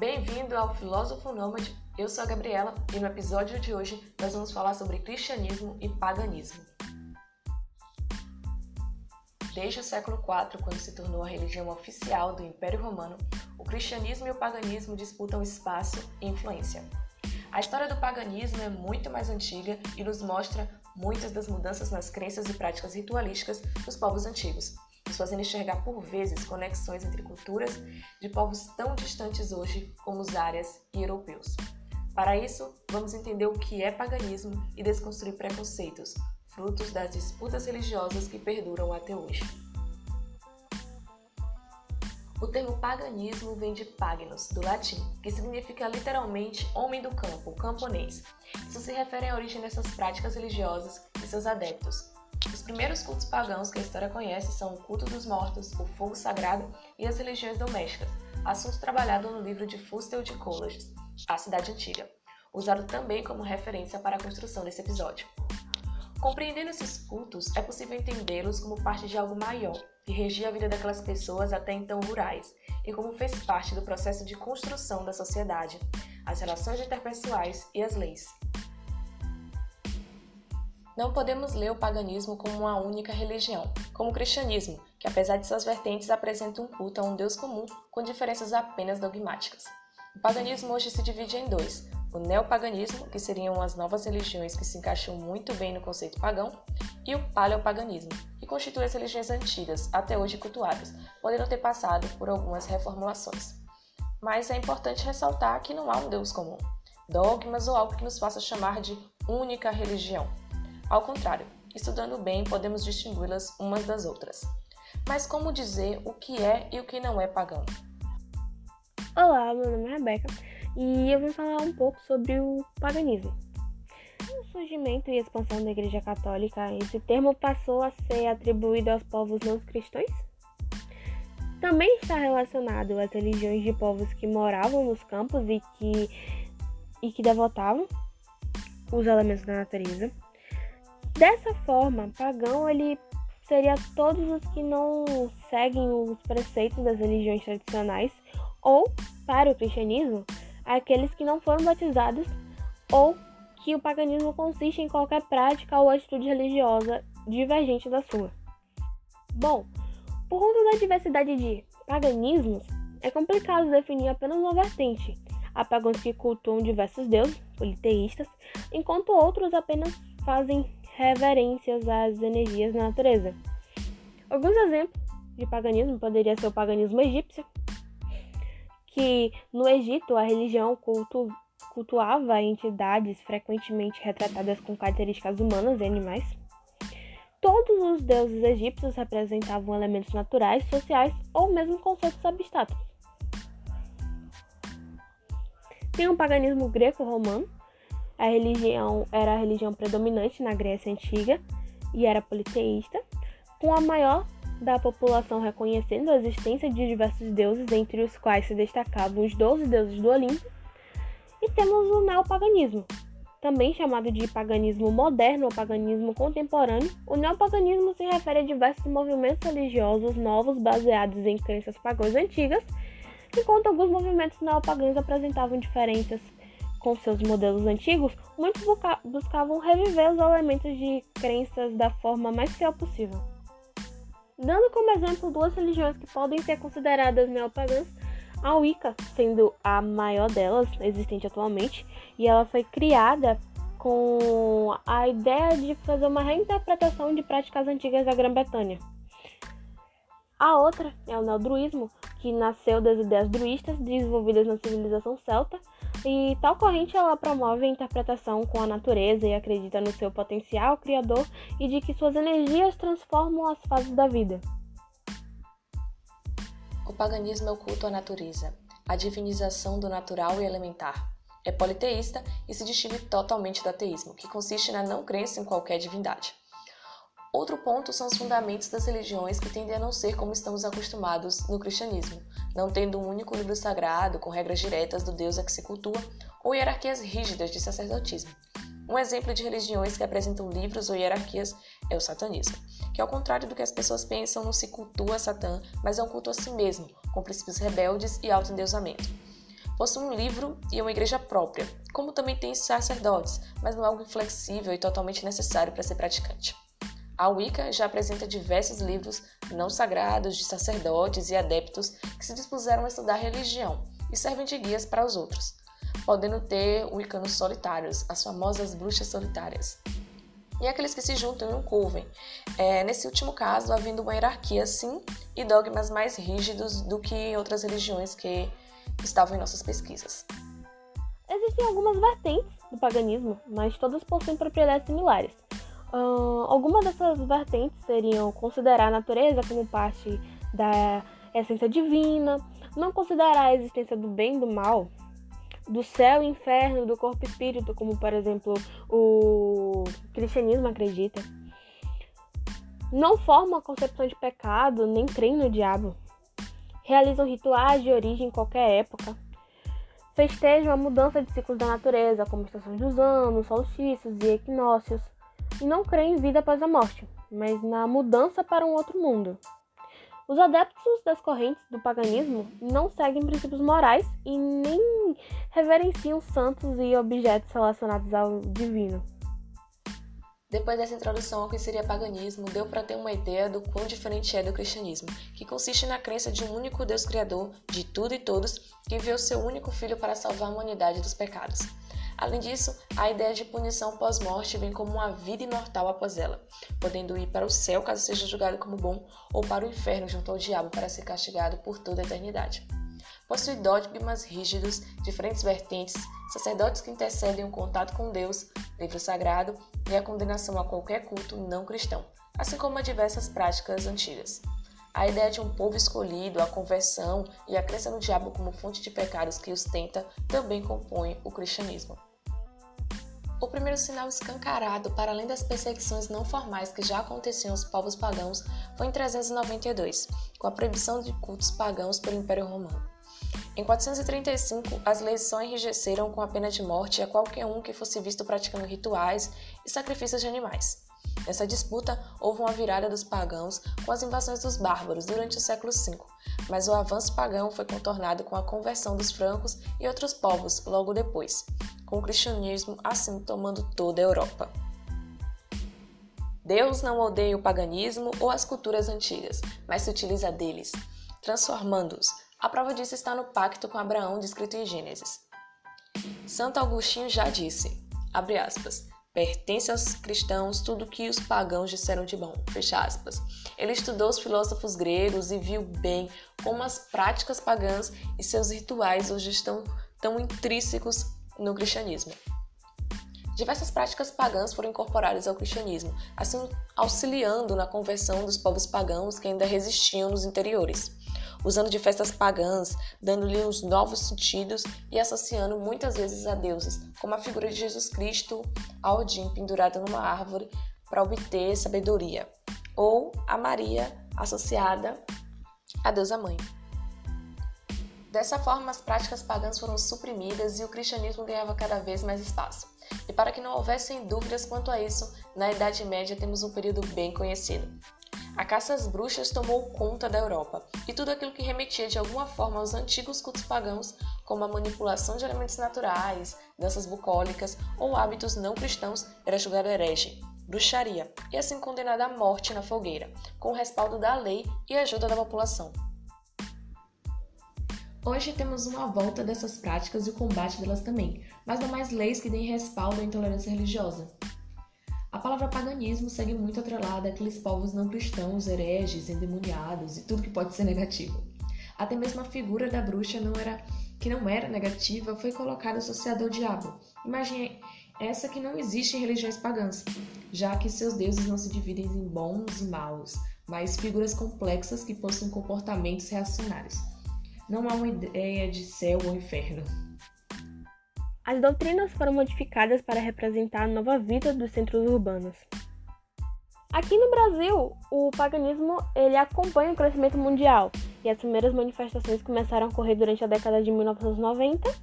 Bem-vindo ao Filósofo Nômade. Eu sou a Gabriela e no episódio de hoje nós vamos falar sobre cristianismo e paganismo. Desde o século IV, quando se tornou a religião oficial do Império Romano, o cristianismo e o paganismo disputam espaço e influência. A história do paganismo é muito mais antiga e nos mostra muitas das mudanças nas crenças e práticas ritualísticas dos povos antigos, nos fazendo enxergar por vezes conexões entre culturas de povos tão distantes hoje como os árias e europeus. Para isso, vamos entender o que é paganismo e desconstruir preconceitos, frutos das disputas religiosas que perduram até hoje. O termo paganismo vem de pagnos, do latim, que significa literalmente homem do campo, camponês. Isso se refere à origem dessas práticas religiosas e seus adeptos. Os primeiros cultos pagãos que a história conhece são o culto dos mortos, o fogo sagrado e as religiões domésticas, assunto trabalhado no livro de Fustel de Coolidge, A Cidade Antiga, usado também como referência para a construção desse episódio. Compreendendo esses cultos, é possível entendê-los como parte de algo maior, que regia a vida daquelas pessoas até então rurais, e como fez parte do processo de construção da sociedade, as relações interpessoais e as leis. Não podemos ler o paganismo como uma única religião, como o cristianismo, que apesar de suas vertentes apresenta um culto a um Deus comum com diferenças apenas dogmáticas. O paganismo hoje se divide em dois: o neopaganismo, que seriam as novas religiões que se encaixam muito bem no conceito pagão, e o paleopaganismo, que constitui as religiões antigas, até hoje cultuadas, podendo ter passado por algumas reformulações. Mas é importante ressaltar que não há um Deus comum, dogmas ou algo que nos faça chamar de única religião. Ao contrário, estudando bem, podemos distingui-las umas das outras. Mas como dizer o que é e o que não é pagão? Olá, meu nome é Rebeca e eu vim falar um pouco sobre o paganismo. No surgimento e expansão da Igreja Católica, esse termo passou a ser atribuído aos povos não cristãos. Também está relacionado às religiões de povos que moravam nos campos e que, e que devotavam os elementos da natureza. Dessa forma, pagão ele seria todos os que não seguem os preceitos das religiões tradicionais ou, para o cristianismo, aqueles que não foram batizados ou que o paganismo consiste em qualquer prática ou atitude religiosa divergente da sua. Bom, por conta da diversidade de paganismos, é complicado definir apenas uma vertente. Há pagãos que cultuam diversos deuses, politeístas, enquanto outros apenas fazem reverências às energias da natureza. Alguns exemplos de paganismo poderia ser o paganismo egípcio, que no Egito a religião cultu cultuava entidades frequentemente retratadas com características humanas e animais. Todos os deuses egípcios representavam elementos naturais, sociais ou mesmo conceitos abstratos. Tem o um paganismo greco-romano. A religião era a religião predominante na Grécia Antiga e era politeísta, com a maior da população reconhecendo a existência de diversos deuses, entre os quais se destacavam os 12 deuses do Olimpo, e temos o neopaganismo, também chamado de paganismo moderno ou paganismo contemporâneo. O neopaganismo se refere a diversos movimentos religiosos novos baseados em crenças pagãs antigas, enquanto alguns movimentos neopagãos apresentavam diferenças com seus modelos antigos, muitos buscavam reviver os elementos de crenças da forma mais fiel possível. Dando como exemplo duas religiões que podem ser consideradas neopagãs, a Wicca sendo a maior delas existente atualmente, e ela foi criada com a ideia de fazer uma reinterpretação de práticas antigas da Grã-Bretanha. A outra é o neodruísmo, que nasceu das ideias druístas desenvolvidas na civilização celta, e tal corrente ela promove a interpretação com a natureza e acredita no seu potencial criador e de que suas energias transformam as fases da vida. O paganismo é o culto à natureza, a divinização do natural e elementar. É politeísta e se distingue totalmente do ateísmo, que consiste na não crença em qualquer divindade. Outro ponto são os fundamentos das religiões que tendem a não ser como estamos acostumados no cristianismo, não tendo um único livro sagrado com regras diretas do Deus a que se cultua ou hierarquias rígidas de sacerdotismo. Um exemplo de religiões que apresentam livros ou hierarquias é o satanismo, que ao contrário do que as pessoas pensam, não se cultua Satã, mas é um culto a si mesmo, com princípios rebeldes e autoendeusamento. possui um livro e uma igreja própria, como também tem sacerdotes, mas não é algo inflexível e totalmente necessário para ser praticante. A Wicca já apresenta diversos livros não sagrados de sacerdotes e adeptos que se dispuseram a estudar religião e servem de guias para os outros, podendo ter wiccanos solitários, as famosas bruxas solitárias, e aqueles que se juntam em um coven. É, nesse último caso, havendo uma hierarquia, sim, e dogmas mais rígidos do que em outras religiões que estavam em nossas pesquisas. Existem algumas vertentes do paganismo, mas todas possuem propriedades similares. Algumas dessas vertentes seriam considerar a natureza como parte da essência divina, não considerar a existência do bem e do mal, do céu e inferno, do corpo e espírito, como por exemplo o cristianismo acredita. Não formam a concepção de pecado, nem creem no diabo. Realizam rituais de origem em qualquer época. Festejam a mudança de ciclos da natureza, como estações dos anos, solstícios e equinócios e não creem em vida após a morte, mas na mudança para um outro mundo. Os adeptos das correntes do paganismo não seguem princípios morais e nem reverenciam santos e objetos relacionados ao divino. Depois dessa introdução ao que seria paganismo, deu para ter uma ideia do quão diferente é do cristianismo, que consiste na crença de um único Deus criador de tudo e todos, que enviou seu único filho para salvar a humanidade dos pecados. Além disso, a ideia de punição pós-morte vem como uma vida imortal após ela, podendo ir para o céu caso seja julgado como bom, ou para o inferno junto ao diabo para ser castigado por toda a eternidade. Possui dogmas rígidos, diferentes vertentes, sacerdotes que intercedem o contato com Deus, livro sagrado e a condenação a qualquer culto não cristão, assim como a diversas práticas antigas. A ideia de um povo escolhido, a conversão e a crença no diabo como fonte de pecados que os tenta também compõem o cristianismo. O primeiro sinal escancarado, para além das perseguições não formais que já aconteciam aos povos pagãos, foi em 392, com a proibição de cultos pagãos pelo Império Romano. Em 435, as leis só enrijeceram com a pena de morte a qualquer um que fosse visto praticando rituais e sacrifícios de animais. Nessa disputa, houve uma virada dos pagãos com as invasões dos bárbaros durante o século V, mas o avanço pagão foi contornado com a conversão dos francos e outros povos logo depois, com o cristianismo assim tomando toda a Europa. Deus não odeia o paganismo ou as culturas antigas, mas se utiliza deles, transformando-os. A prova disso está no pacto com Abraão descrito em Gênesis. Santo Agostinho já disse, abre aspas, pertence aos cristãos tudo o que os pagãos disseram de bom, fecha aspas. Ele estudou os filósofos gregos e viu bem como as práticas pagãs e seus rituais hoje estão tão intrínsecos no cristianismo. Diversas práticas pagãs foram incorporadas ao cristianismo, assim auxiliando na conversão dos povos pagãos que ainda resistiam nos interiores, usando de festas pagãs, dando-lhe uns novos sentidos e associando muitas vezes a deuses, como a figura de Jesus Cristo a Odin pendurado numa árvore para obter sabedoria, ou a Maria associada à deusa mãe. Dessa forma, as práticas pagãs foram suprimidas e o cristianismo ganhava cada vez mais espaço. E para que não houvessem dúvidas quanto a isso, na Idade Média temos um período bem conhecido. A caça às bruxas tomou conta da Europa, e tudo aquilo que remetia de alguma forma aos antigos cultos pagãos, como a manipulação de elementos naturais, danças bucólicas ou hábitos não cristãos, era julgado herege, bruxaria, e assim condenado à morte na fogueira, com o respaldo da lei e ajuda da população. Hoje temos uma volta dessas práticas e o combate delas também, mas não mais leis que deem respaldo à intolerância religiosa. Palavra paganismo segue muito atrelada àqueles povos não cristãos, hereges, endemoniados e tudo que pode ser negativo. Até mesmo a figura da bruxa não era, que não era negativa foi colocada associada ao diabo. Imagine essa que não existe em religiões pagãs, já que seus deuses não se dividem em bons e maus, mas figuras complexas que possuem comportamentos reacionários não há uma ideia de céu ou inferno. As doutrinas foram modificadas para representar a nova vida dos centros urbanos. Aqui no Brasil, o paganismo ele acompanha o crescimento mundial e as primeiras manifestações começaram a ocorrer durante a década de 1990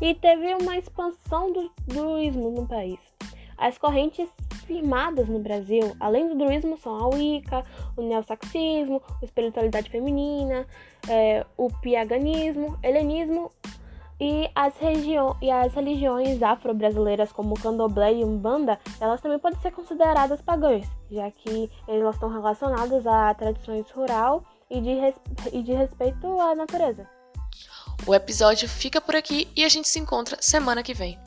e teve uma expansão do druismo no país. As correntes firmadas no Brasil, além do druismo, são a Wicca, o neossaxismo, a espiritualidade feminina, é, o piaganismo, helenismo, E as, e as religiões afro-brasileiras, como candomblé e umbanda, elas também podem ser consideradas pagãs, já que elas estão relacionadas a tradições rural e de, e de respeito à natureza. O episódio fica por aqui e a gente se encontra semana que vem.